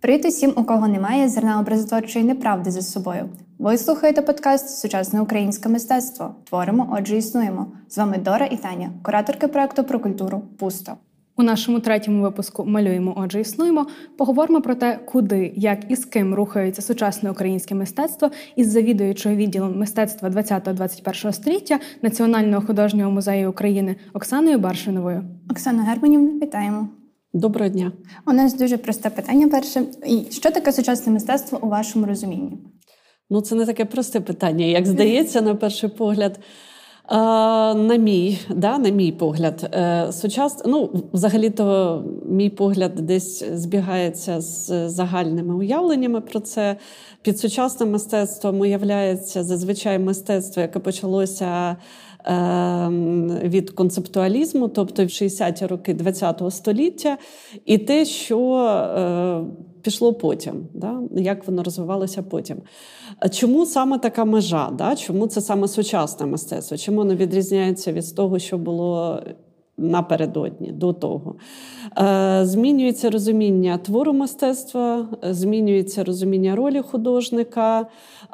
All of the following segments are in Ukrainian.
Привіт усім, у кого немає зерна образотворчої неправди за собою. Ви слухаєте подкаст Сучасне українське мистецтво. Творимо, отже, існуємо. З вами Дора і Таня, кураторки проекту про культуру Пусто. У нашому третьому випуску Малюємо, отже, існуємо. Поговоримо про те, куди, як і з ким рухається сучасне українське мистецтво із завідуючою відділом мистецтва 20-21 століття Національного художнього музею України Оксаною Баршиновою. Оксана Германівна, вітаємо. Доброго дня. У нас дуже просте питання. Перше, і що таке сучасне мистецтво у вашому розумінні? Ну, це не таке просте питання, як здається, на перший погляд. На мій да, на мій погляд, е, сучас... ну, взагалі-то мій погляд десь збігається з загальними уявленнями про це. Під сучасним мистецтвом уявляється зазвичай мистецтво, яке почалося ем, від концептуалізму, тобто в 60-ті роки ХХ століття, і те, що е, пішло потім, да? як воно розвивалося потім. Чому саме така межа? Да? Чому це саме сучасне мистецтво? Чому воно відрізняється від того, що було напередодні до того? Е, змінюється розуміння твору мистецтва, змінюється розуміння ролі художника,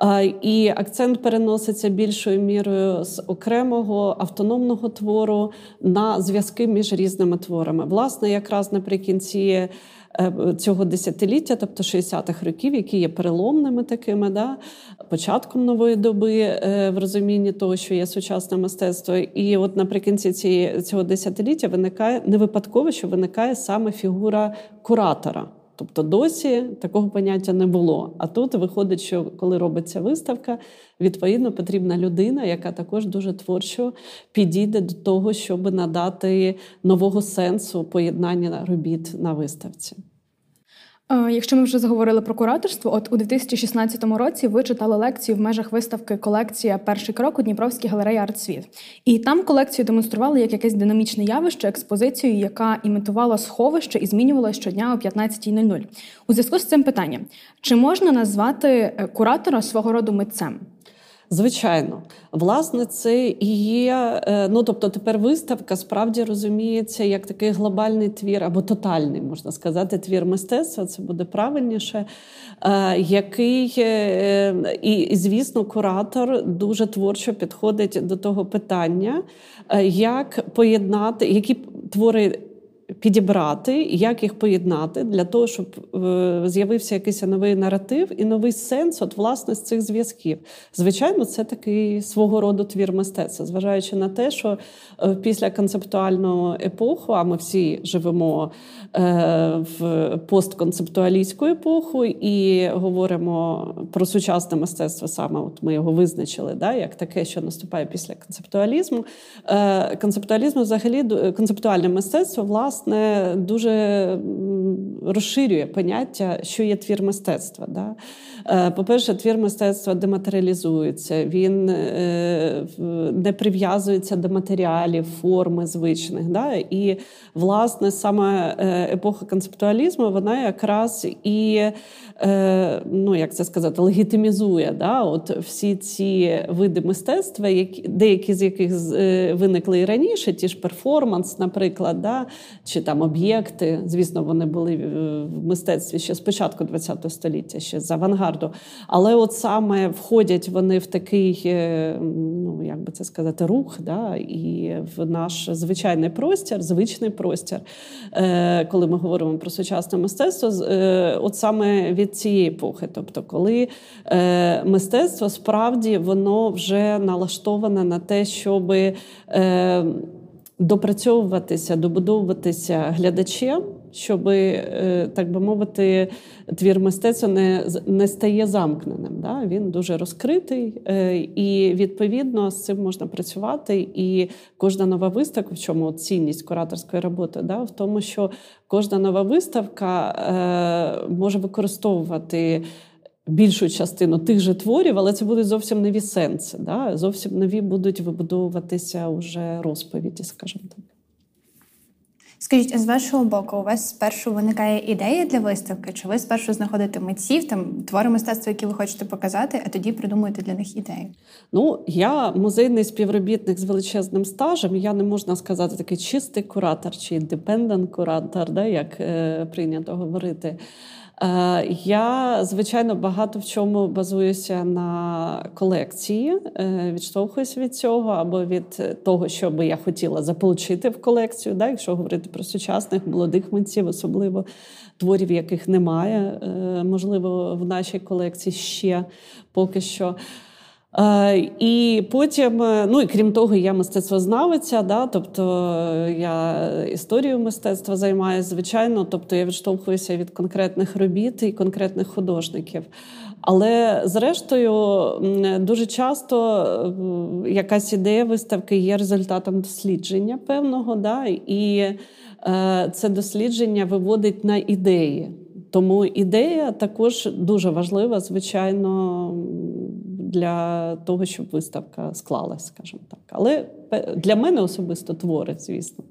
е, і акцент переноситься більшою мірою з окремого автономного твору на зв'язки між різними творами. Власне, якраз наприкінці. Е, цього десятиліття, тобто 60-х років, які є переломними такими, да, початком нової доби е, в розумінні того, що є сучасне мистецтво. І от наприкінці цієї цього десятиліття виникає не випадково, що виникає саме фігура куратора. Тобто досі такого поняття не було. А тут виходить, що коли робиться виставка, відповідно потрібна людина, яка також дуже творчо підійде до того, щоб надати нового сенсу поєднання робіт на виставці. Е, якщо ми вже заговорили про кураторство, от у 2016 році ви читали лекцію в межах виставки Колекція Перший крок у Дніпровській галереї «Артсвіт». І там колекцію демонстрували як якесь динамічне явище, експозицію, яка імітувала сховище і змінювалася щодня о 15.00. У зв'язку з цим питанням: чи можна назвати е, куратора свого роду митцем? Звичайно, власне, це і є. Е, ну тобто, тепер виставка справді розуміється як такий глобальний твір або тотальний, можна сказати, твір мистецтва. Це буде правильніше, е, який е, і, звісно, куратор дуже творчо підходить до того питання, як поєднати які твори підібрати, як їх поєднати для того, щоб е, з'явився якийсь новий наратив і новий сенс от власне з цих зв'язків. Звичайно, це такий свого роду твір мистецтва, зважаючи на те, що е, після концептуального епоху, а ми всі живемо е, в постконцептуалістську епоху і говоримо про сучасне мистецтво, саме от ми його визначили, да, як таке, що наступає після концептуалізму. Концептуалізм взагалі концептуальне мистецтво, власне власне дуже розширює поняття, що є твір мистецтва. Да? Е, по-перше, твір мистецтва дематеріалізується, він е, не прив'язується до матеріалів, форми звичних. Да? І, власне, саме е, епоха концептуалізму, вона якраз і, ну як це сказати, легітимізує да? От всі ці види мистецтва, деякі з яких виникли і раніше, ті ж перформанс, наприклад, да? Чи там об'єкти. Звісно, вони були в мистецтві ще з початку ХХ століття, ще з авангарду. Але от саме входять вони в такий, е, ну як би це сказати, рух, да, і в наш звичайний простір, звичний простір, е, коли ми говоримо про сучасне мистецтво, е, от саме від цієї епохи. Тобто, коли мистецтво справді воно вже налаштоване на те, щоби допрацьовуватися, добудовуватися глядачем, щоб, е, так би мовити, твір мистецтва не не стає замкненим. Да? Він дуже розкритий, е, і відповідно з цим можна працювати. І кожна нова виставка, в чому цінність кураторської роботи, да? в тому, що кожна нова виставка е, може використовувати більшу частину тих же творів, але це будуть зовсім нові сенси. Да? Зовсім нові будуть вибудовуватися уже розповіді, скажімо так. Скажіть, а з вашого боку, у вас спершу виникає ідея для виставки? Чи ви спершу знаходите митців, там твори мистецтва, які ви хочете показати, а тоді придумуєте для них ідею? Ну, я музейний співробітник з величезним стажем. Я не можна сказати такий чистий куратор чи індепендент куратор, да, як е, прийнято говорити. Е, я, звичайно, багато в чому базуюся на колекції, е, відштовхуюся від цього або від того, що би я хотіла заполучити в колекцію, да, якщо говорити про сучасних молодих митців, особливо творів, яких немає, е, можливо, в нашій колекції ще поки що. Е, і потім, е, ну і крім того, я мистецтвознавиця, да, тобто я історією мистецтва займаюся, звичайно, тобто я відштовхуюся від конкретних робіт і конкретних художників. Але зрештою, дуже часто е, якась ідея виставки є результатом дослідження певного, да, і це дослідження виводить на ідеї. Тому ідея також дуже важлива, звичайно для того, щоб виставка склалась, скажімо так. Але для мене особисто твори, звісно,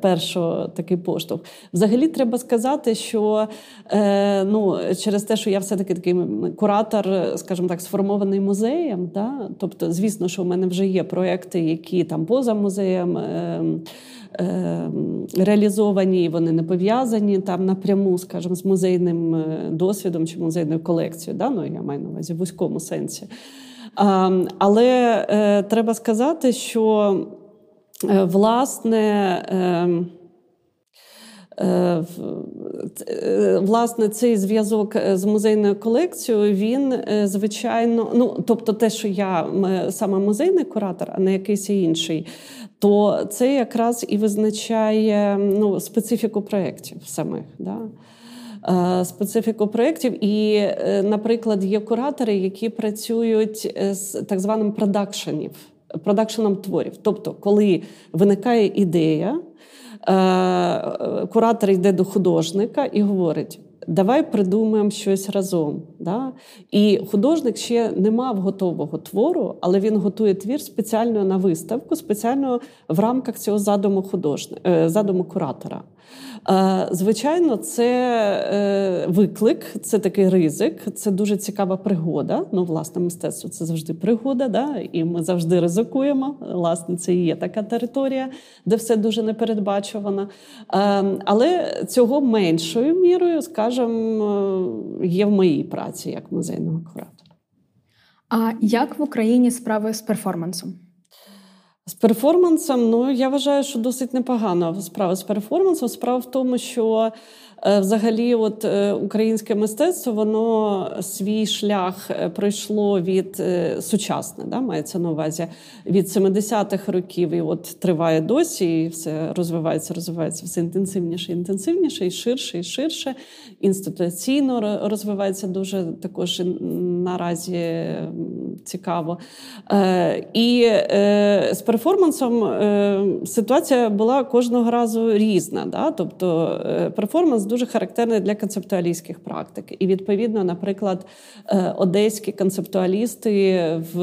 перший такий поштовх. Взагалі, треба сказати, що е, ну, через те, що я все-таки такий куратор, скажімо так, сформований музеєм. Да? Тобто, звісно, що в мене вже є проекти, які там поза музеєм. Е, Реалізовані, вони не пов'язані там напряму, скажімо, з музейним е, досвідом чи музейною колекцією. Да? Ну, Я маю на увазі в вузькому сенсі. Але е, треба сказати, що е, власне. Ем, власне, цей зв'язок з музейною колекцією, він, звичайно, ну тобто, те, що я саме музейний куратор, а не якийсь інший, то це якраз і визначає ну, специфіку проєктів самих. Да? Е, специфіку проєктів. І, е, наприклад, є куратори, які працюють е, з так званим продакшенів, продакшеном творів. Тобто, коли виникає ідея, куратор йде до художника і говорить. Давай придумаємо щось разом. Да? І художник ще не мав готового твору, але він готує твір спеціально на виставку, спеціально в рамках цього задуму художника, задуму куратора. Е, звичайно, це е, виклик, це такий ризик, це дуже цікава пригода. Ну, власне, мистецтво це завжди пригода, да? і ми завжди ризикуємо. Власне, це і є така територія, де все дуже непередбачувано. Е, але цього меншою мірою, скажімо, є в моїй праці як музейного куратора. А як в Україні справи з перформансом? З перформансом, ну я вважаю, що досить непогано справа з перформансом. Справа в тому, що Е, взагалі, от е, українське мистецтво, воно свій шлях е, пройшло від сучасне, да, мається на увазі від 70-х років, і от триває досі, і все розвивається, розвивається все інтенсивніше, інтенсивніше, і ширше, і ширше. Інституційно розвивається дуже також наразі цікаво. І з перформансом ситуація була кожного разу різна. Да? Тобто перформанс дуже характерний для концептуалістських практик. І відповідно, наприклад, е, одеські концептуалісти в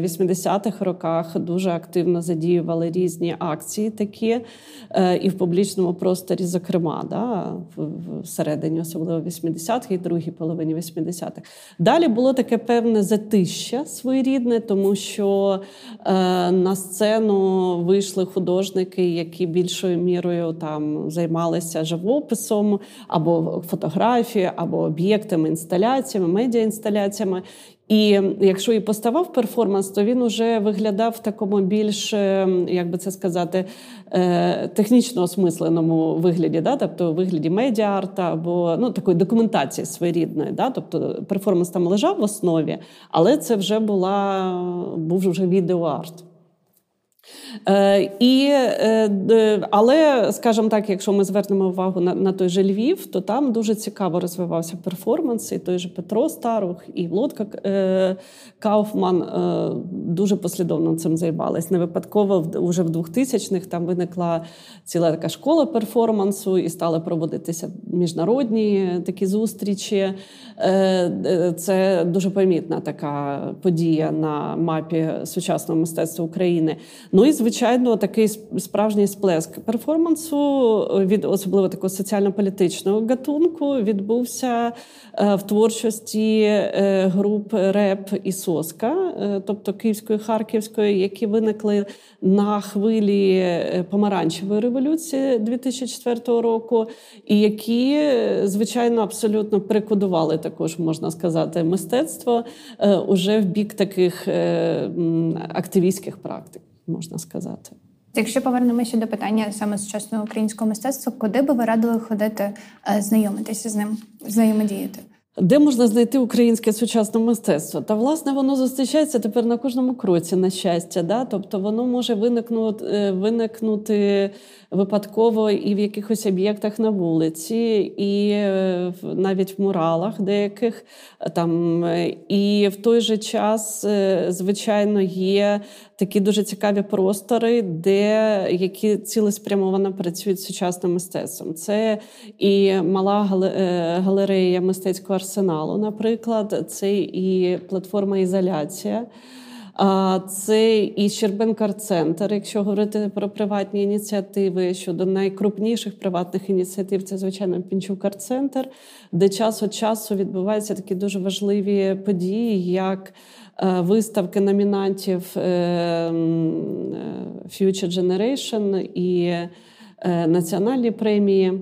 80-х роках дуже активно задіювали різні акції такі е, і в публічному просторі, зокрема, да, всередині, особливо 80-х і другій половині 80-х. Далі було таке певне затища своєрідне, тому що е, на сцену вийшли художники, які більшою мірою там займалися живописом або фотографією, або об'єктами, інсталяціями, медіаінсталяціями. І якщо і поставав перформанс, то він уже виглядав в такому більш, е, як би це сказати, е, технічно осмисленому вигляді, да? тобто вигляді медіа-арта або ну, такої документації своєрідної. Да? Тобто перформанс там лежав в основі, але це вже була був вже відеоарт. Е, і, е, Але, скажімо так, якщо ми звернемо увагу на на той же Львів, то там дуже цікаво розвивався перформанс. І той же Петро Старух, і Володка е, Кауфман дуже послідовно цим займались. Не випадково вже в 2000-х там виникла ціла така школа перформансу, і стали проводитися міжнародні такі зустрічі. Це дуже помітна така подія на мапі сучасного мистецтва України. Ну і звичайно, такий справжній сплеск перформансу від особливо такого соціально-політичного гатунку відбувся в творчості груп РЕП і Соска, тобто Київської Харківської, які виникли на хвилі помаранчевої революції 2004 року, і які звичайно абсолютно прикодували також можна сказати мистецтво уже в бік таких активістських практик, можна сказати. Якщо повернемося до питання саме сучасного українського мистецтва, куди би ви радили ходити, е, знайомитися з ним, взаємодіяти? Де можна знайти українське сучасне мистецтво? Та власне воно зустрічається тепер на кожному кроці, на щастя. Да? Тобто воно може виникнути е, виникнути випадково і в якихось об'єктах на вулиці, і е, навіть в муралах деяких там. І в той же час, е, звичайно, є такі дуже цікаві простори, де які цілеспрямовано працюють з сучасним мистецтвом. Це і мала галерея мистецького арсеналу, наприклад, це і платформа Ізоляція. Це і Щербенкар-центр, якщо говорити про приватні ініціативи щодо найкрупніших приватних ініціатив, це звичайно Пінчукар-центр, де час від часу відбуваються такі дуже важливі події, як е, виставки номінантів е, Future Generation і е, національні премії.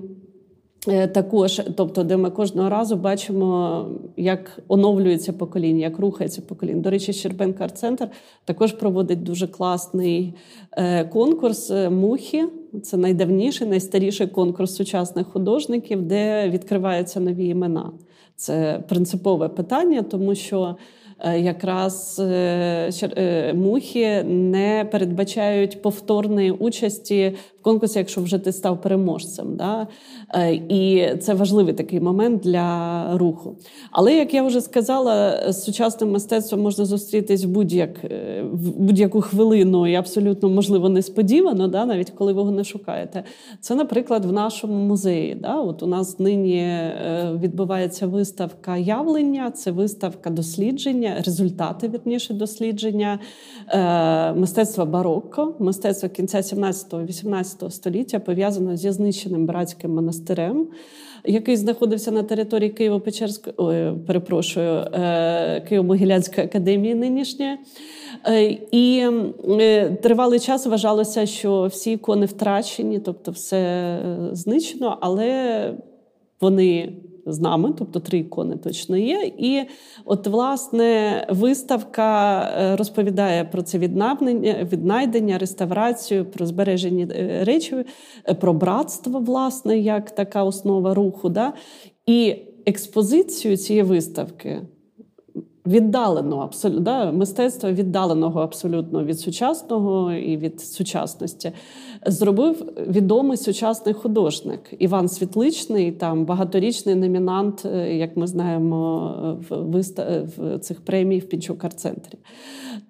Е, також, тобто, де ми кожного разу бачимо, як оновлюється покоління, як рухається покоління. До речі, Щербенка арт-центр також проводить дуже класний е, конкурс е, мухи. Це найдавніший, найстаріший конкурс сучасних художників, де відкриваються нові імена. Це принципове питання, тому що Е, якраз е, е, мухи не передбачають повторної участі конкурсі, якщо вже ти став переможцем. Да? І це важливий такий момент для руху. Але як я вже сказала, з сучасним мистецтвом можна зустрітись в будь-як в будь-яку хвилину і абсолютно можливо несподівано, да? навіть коли ви його не шукаєте. Це, наприклад, в нашому музеї. Да? От у нас нині відбувається виставка явлення, це виставка дослідження результати вірніше дослідження е, мистецтва барокко, мистецтва кінця 17-18 століття пов'язано зі знищеним братським монастирем. Який знаходився на території Києво-Печерської, перепрошую, е, Києво-Могилянської академії нинішньої. Е, і тривалий час вважалося, що всі ікони втрачені, тобто все знищено, але вони з нами, тобто три ікони точно є. І от, власне, виставка е, розповідає про це віднавнення, віднайдення, реставрацію, про збережені е, речі, е, про братство, власне, як така основа руху. Да? І експозицію цієї виставки віддалено абсолютно да, мистецтва віддаленого абсолютно від сучасного і від сучасності, зробив відомий сучасний художник Іван Світличний, там багаторічний номінант, е, як ми знаємо, в виста... в цих премій в Пінчукар-центрі.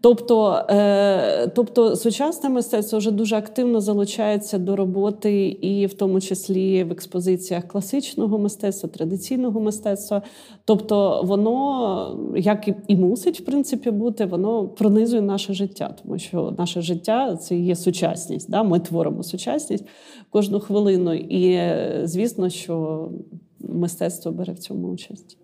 Тобто, е, тобто сучасне мистецтво вже дуже активно залучається до роботи, і в тому числі в експозиціях класичного мистецтва, традиційного мистецтва. Тобто, воно як і мусить в принципі бути, воно пронизує наше життя, тому що наше життя це є сучасність. Да? Ми творимо сучасність кожну хвилину, і звісно, що мистецтво бере в цьому участь.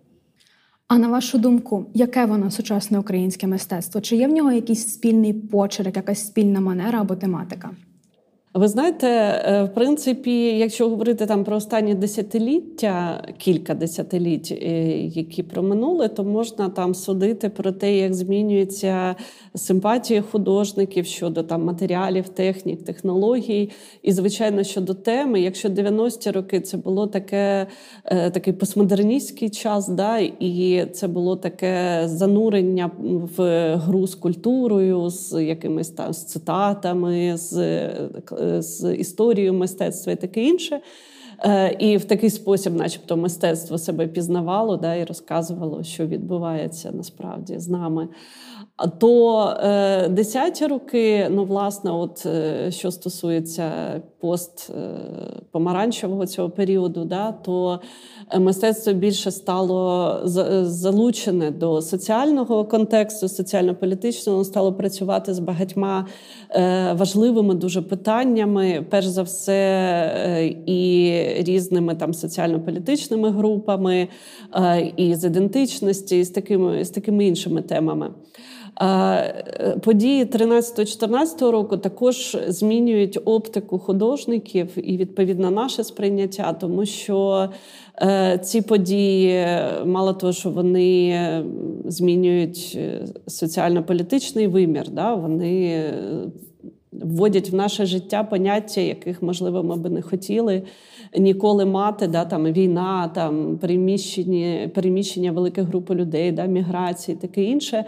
А на вашу думку, яке воно сучасне українське мистецтво? Чи є в нього якийсь спільний почерк, якась спільна манера або тематика? Ви знаєте, е, в принципі, якщо говорити там про останні десятиліття, кілька десятиліть, е, які проминули, то можна там судити про те, як змінюється симпатія художників щодо там матеріалів, технік, технологій. І, звичайно, щодо теми, якщо 90-ті роки це було таке, е, такий постмодерністський час, да, і це було таке занурення в гру з культурою, з якимись там з цитатами. з з історією мистецтва і таке інше. І в такий спосіб, начебто, мистецтво себе пізнавало да, і розказувало, що відбувається насправді з нами. То е, десяті роки, ну, власне, от е, що стосується постпомаранчевого цього періоду, да, то мистецтво більше стало залучене до соціального контексту, соціально-політичного, стало працювати з багатьма е, важливими дуже питаннями, перш за все, е, і різними там соціально-політичними групами, е, і з ідентичності, і з такими, з такими іншими темами. Е, події 13-14 року також змінюють оптику художників і відповідно наше сприйняття, тому що е, ці події, мало того, що вони змінюють е, соціально-політичний вимір, да, вони вводять в наше життя поняття, яких, можливо, ми би не хотіли ніколи мати. Да, там Війна, там переміщення, переміщення великих групи людей, да, міграції, таке інше.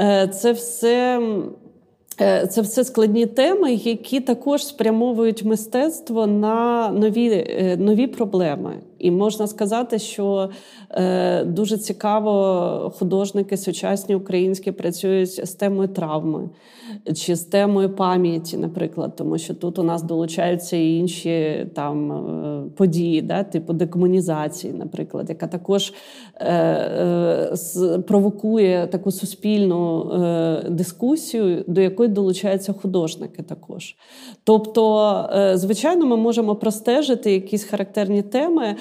Е, це все. Е, це все складні теми, які також спрямовують мистецтво на нові е, нові проблеми. І можна сказати, що е, дуже цікаво художники сучасні українські працюють з темою травми чи з темою пам'яті, наприклад, тому що тут у нас долучаються і інші там е, події, да, типу декомунізації, наприклад, яка також е, е, провокує таку суспільну е, дискусію, до якої долучаються художники також. Тобто, е, звичайно, ми можемо простежити якісь характерні теми.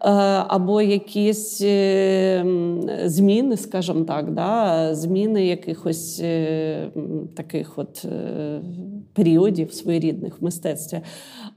або якісь е, зміни, скажімо так, да, зміни якихось е, таких от періодів своєрідних в мистецтві.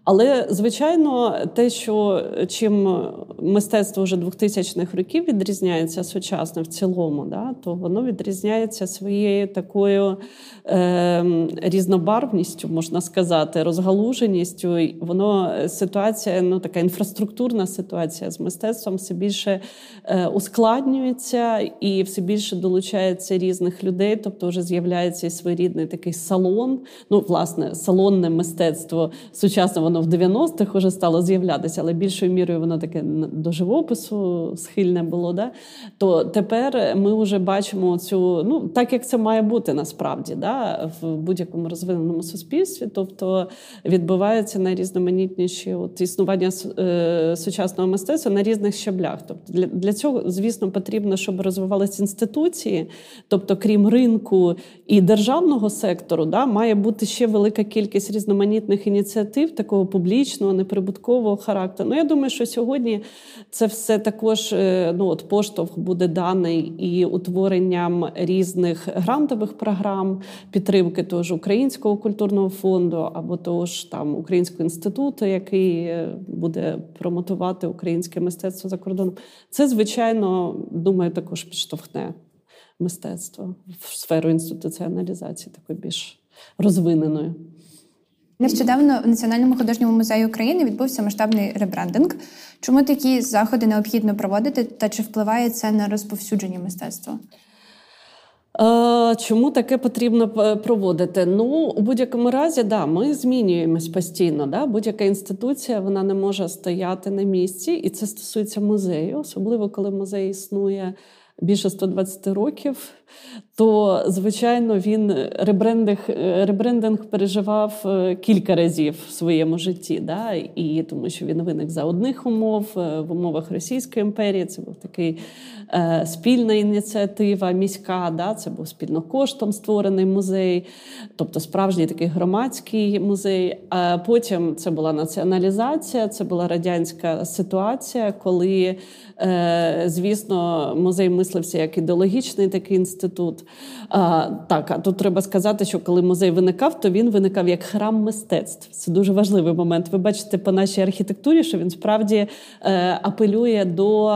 Але, звичайно, те, що чим мистецтво вже 2000-х років відрізняється сучасне в цілому, да, то воно відрізняється своєю такою е, різнобарвністю, можна сказати, розгалуженістю. Воно ситуація, ну така інфраструктурна ситуація з мистецтвом все більше е, ускладнюється і все більше долучається різних людей. Тобто, вже з'являється і своєрідний такий салон. Ну, власне, салонне мистецтво сучасне воно в 90-х вже стало з'являтися, але більшою мірою воно таке до живопису схильне було. Да? То тепер ми вже бачимо цю, ну так як це має бути насправді, да? в будь-якому розвиненому суспільстві. Тобто відбувається найрізноманітніші от існування е, сучасного мистецтва на різних щаблях. Тобто для, для цього, звісно, потрібно, щоб розвивалися інституції, тобто, крім ринку і державного сектору, да, має бути ще велика кількість різноманітних ініціатив такого публічного, неприбуткового характеру. Ну, я думаю, що сьогодні це все також е, ну, от поштовх буде даний і утворенням різних грантових програм, підтримки того ж Українського культурного фонду або того ж там Українського інституту, який е, буде промотувати українське мистецтво за кордоном. Це, звичайно, думаю, також підштовхне мистецтво в сферу інституціоналізації, такої більш розвиненою. Нещодавно в Національному художньому музеї України відбувся масштабний ребрендинг. Чому такі заходи необхідно проводити та чи впливає це на розповсюдження мистецтва? Е, чому таке потрібно проводити? Ну, у будь-якому разі, да, ми змінюємось постійно. Да? Будь-яка інституція вона не може стояти на місці, і це стосується музею, особливо коли музей існує більше 120 років, то звичайно він ребрендинг ребрендинг переживав е, кілька разів в своєму житті. Да? І тому, що він виник за одних умов е, в умовах Російської імперії. Це був такий е, спільна ініціатива міська. Да? Це був спільно коштом створений музей, тобто справжній такий громадський музей. А потім це була націоналізація, це була радянська ситуація, коли, е, звісно, музей мислився як ідеологічний такий інститут. Так, а тут треба сказати, що коли музей виникав, то він виникав як храм мистецтв. Це дуже важливий момент. Ви бачите по нашій архітектурі, що він справді е, апелює до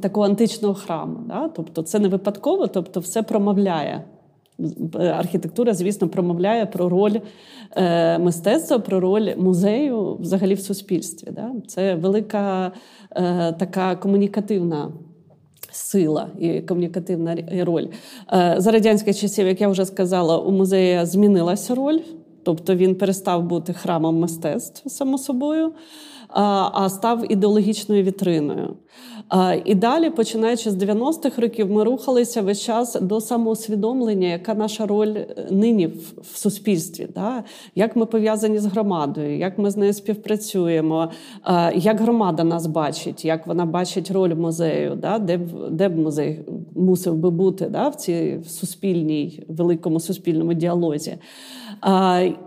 такого античного храму. Тобто це не випадково, тобто все промовляє. Архітектура, звісно, промовляє про роль е, мистецтва, про роль музею взагалі в суспільстві. Да? Це велика е, така комунікативна сила і комунікативна роль. Е, за радянських часів, як я вже сказала, у музея змінилася роль. тобто він перестав бути храмом мистецтв само собою а став ідеологічною вітриною. І далі, починаючи з 90-х років, ми рухалися весь час до самоусвідомлення, яка наша роль е, нині в суспільстві, да? як ми пов'язані з громадою, як ми з нею співпрацюємо, як громада нас бачить, як вона бачить роль музею, да? де б де б музей мусив би бути да? в цій суспільній великому суспільному діалозі.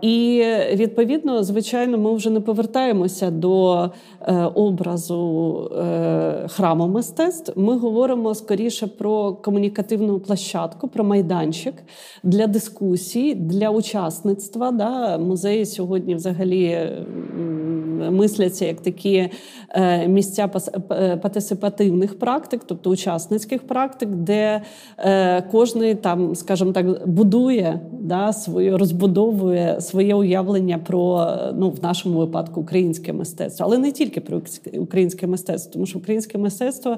І відповідно, звичайно, ми вже не повертаємося до е, образу е, храму мистецтв. Ми говоримо скоріше про комунікативну площадку, про майданчик для дискусій, для учасництва. Да? Музеї сьогодні взагалі мисляться як такі е, місця партисипативних практик, тобто учасницьких практик, де кожний там, скажімо так, будує да, свою розбудову вибудовує своє уявлення про ну в нашому випадку українське мистецтво, але не тільки про українське мистецтво, тому що українське мистецтво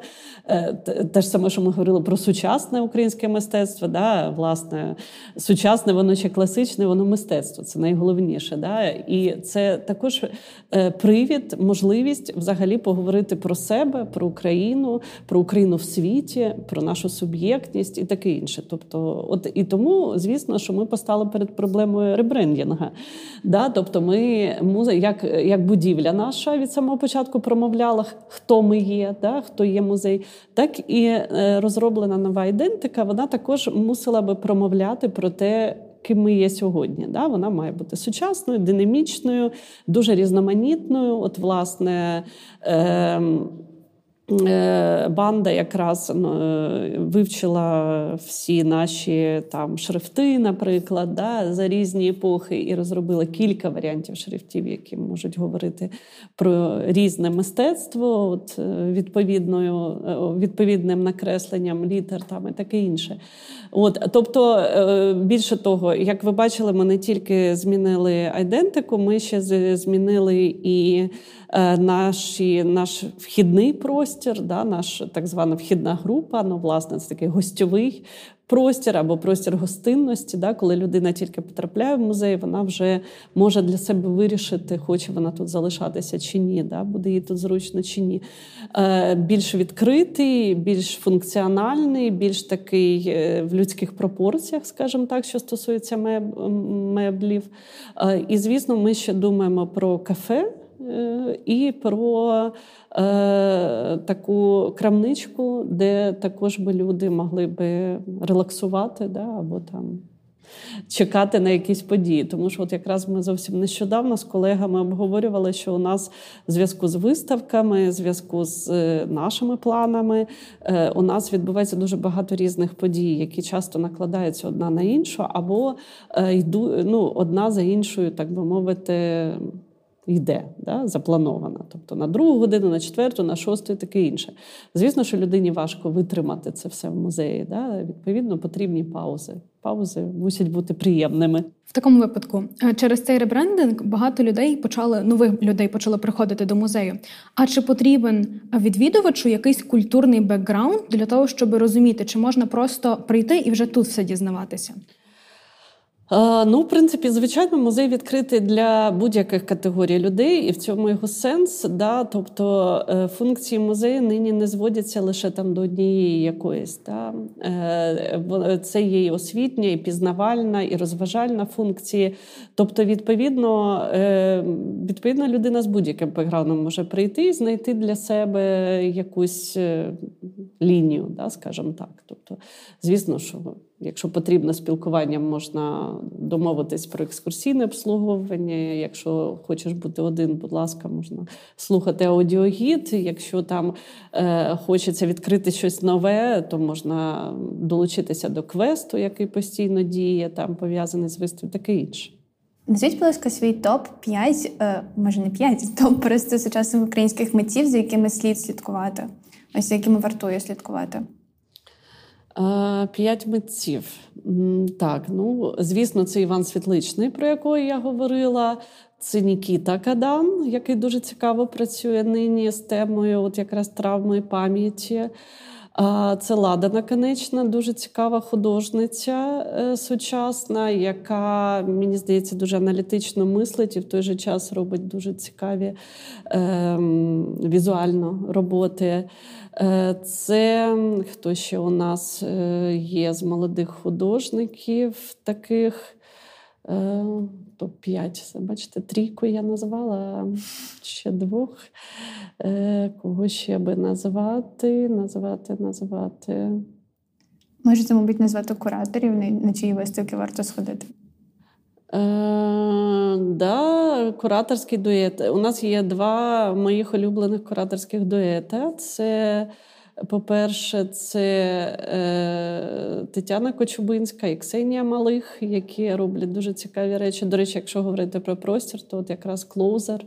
е, те ж саме, що ми говорили про сучасне українське мистецтво, да, власне, сучасне, воно чи класичне, воно мистецтво. Це найголовніше. Да? І це також е, привід, можливість взагалі поговорити про себе, про Україну, про Україну в світі, про нашу суб'єктність і таке інше. Тобто, от і тому, звісно, що ми постали перед проблемою ребрендінга. Да? Тобто, ми як як будівля наша від самого початку промовляла, хто ми є, да? хто є музей, так і е, розроблена нова ідентика, вона також мусила би промовляти про те. Ким ми є сьогодні, Да? вона має бути сучасною, динамічною, дуже різноманітною. От, власне, Е, банда якраз е, вивчила всі наші там шрифти, наприклад, да, за різні епохи, і розробила кілька варіантів шрифтів, які можуть говорити про різне мистецтво, от, е, відповідною, відповідним накресленням літер там і таке інше. От, Тобто, більше того, як ви бачили, ми не тільки змінили айдентику, ми ще змінили і. Е, наші, наш вхідний простір, да, наша так звана вхідна група, ну, власне, це такий гостьовий простір або простір гостинності. Да, Коли людина тільки потрапляє в музей, вона вже може для себе вирішити, хоче вона тут залишатися чи ні, да, буде їй тут зручно чи ні. Е, Більш відкритий, більш функціональний, більш такий е, в людських пропорціях, скажімо так, що стосується меблів. Е, І, звісно, ми ще думаємо про кафе. Е, і про е, таку крамничку, де також би люди могли би релаксувати да, або там. Чекати на якісь події, тому що от якраз ми зовсім нещодавно з колегами обговорювали, що у нас в зв'язку з виставками, в зв'язку з е, нашими планами, у нас відбувається дуже багато різних подій, які часто накладаються одна на іншу, або йду ну, одна за іншою, так би мовити йде, да, запланована. Тобто на другу годину, на четверту, на шосту і таке інше. Звісно, що людині важко витримати це все в музеї. Да? Відповідно, потрібні паузи. Паузи мусять бути приємними. В такому випадку е, через цей ребрендинг багато людей почали нових людей почали приходити до музею. А чи потрібен відвідувачу якийсь культурний бекграунд для того, щоб розуміти, чи можна просто прийти і вже тут все дізнаватися? Ну, в принципі, звичайно, музей відкритий для будь-яких категорій людей, і в цьому його сенс. Да? Тобто е, функції музею нині не зводяться лише там до однієї якоїсь. Да? Е, це є і освітня, і пізнавальна, і розважальна функції. Тобто, відповідно, е, відповідно, людина з будь-яким бекграундом може прийти і знайти для себе якусь лінію, да, скажімо так. Тобто, звісно, що. Якщо потрібно спілкування, можна домовитись про екскурсійне обслуговування. Якщо хочеш бути один, будь ласка, можна слухати аудіогід. Якщо там е, хочеться відкрити щось нове, то можна долучитися до квесту, який постійно діє, там пов'язаний з виставою, таке інше. Назвіть, будь ласка, свій топ 5, е, може не 5, топ просто сучасних українських митців, за якими слід слідкувати, ось за якими вартує слідкувати. П'ять митців. Так, ну звісно, це Іван Світличний, про якого я говорила. Це Нікіта Кадан, який дуже цікаво працює нині з темою, от якраз травми пам'яті. Це Лада Наконечна, дуже цікава художниця е, сучасна, яка, мені здається, дуже аналітично мислить і в той же час робить дуже цікаві е, візуально роботи. Е, це хто ще у нас е, є з молодих художників таких. Е, топ-5. Бачите, трійку я назвала ще двох. Кого ще би назвати, назвати, назвати. Можете, мабуть, назвати кураторів, на чиї виставки варто сходити. Е, да, Кураторський дует. У нас є два моїх улюблених кураторських дуета. Це, по-перше, це е, Тетяна Кочубинська і Ксенія Малих, які роблять дуже цікаві речі. До речі, якщо говорити про простір, то от якраз клоузер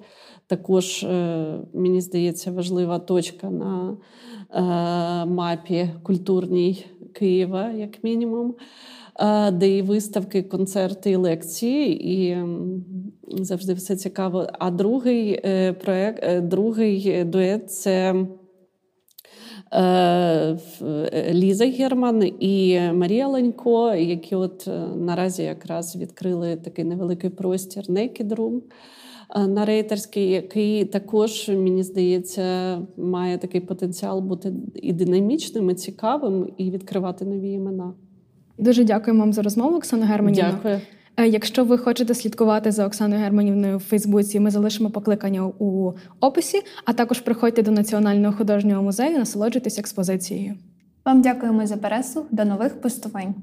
також, е, мені здається, важлива точка на е, мапі культурній Києва, як мінімум де і виставки, концерти і лекції, і завжди все цікаво. А другий е, проект, е, другий дует це. Е, Ліза Герман і Марія Ленько, які от наразі якраз відкрили такий невеликий простір Naked Room на рейтерський, який також, мені здається, має такий потенціал бути і динамічним, і цікавим, і відкривати нові імена. Дуже дякую вам за розмову, Оксана Германівна. Дякую. Е, якщо ви хочете слідкувати за Оксаною Германівною в Фейсбуці, ми залишимо покликання у описі, а також приходьте до Національного художнього музею, насолоджуйтесь експозицією. Вам дякуємо за пересу. До нових постувань.